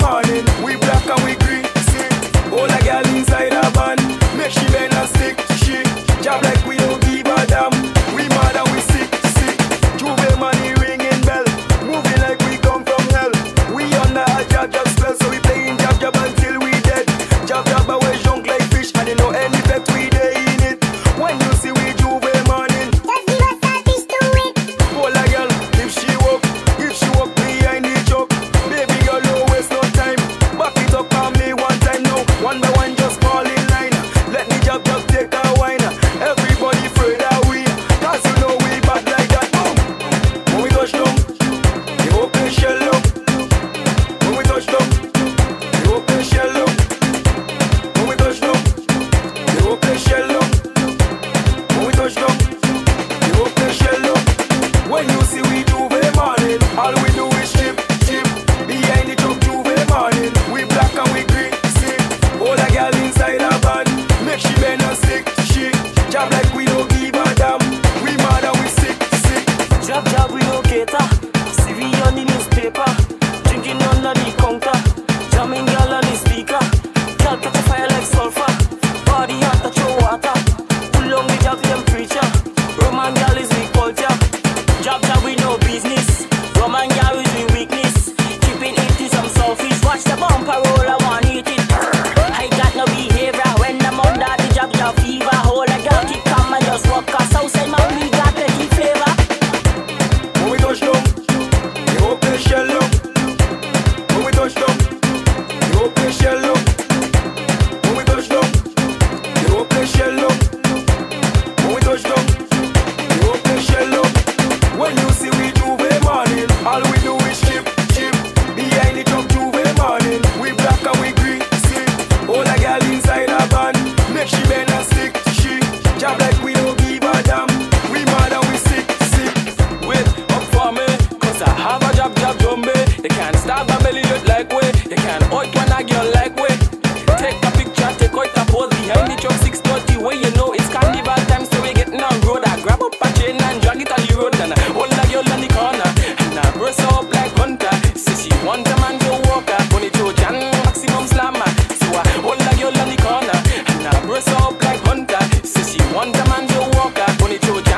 morning. We black and we green. See, all the girl inside a van. Make she bend. Make she bend and stick to she. Job like we don't give a damn. We mad and we sick, sick. Wait up for me Cause I have a job, job jumbe They can't stop my belly look like way You can't out when I girl like way Take a picture, take out a pose Behind the truck 630 Where you know it's carnival time So we getting on road. I grab up a chain and drag it on the road And I hold a girl on the corner And I brush up like Hunter. Say she want a to it.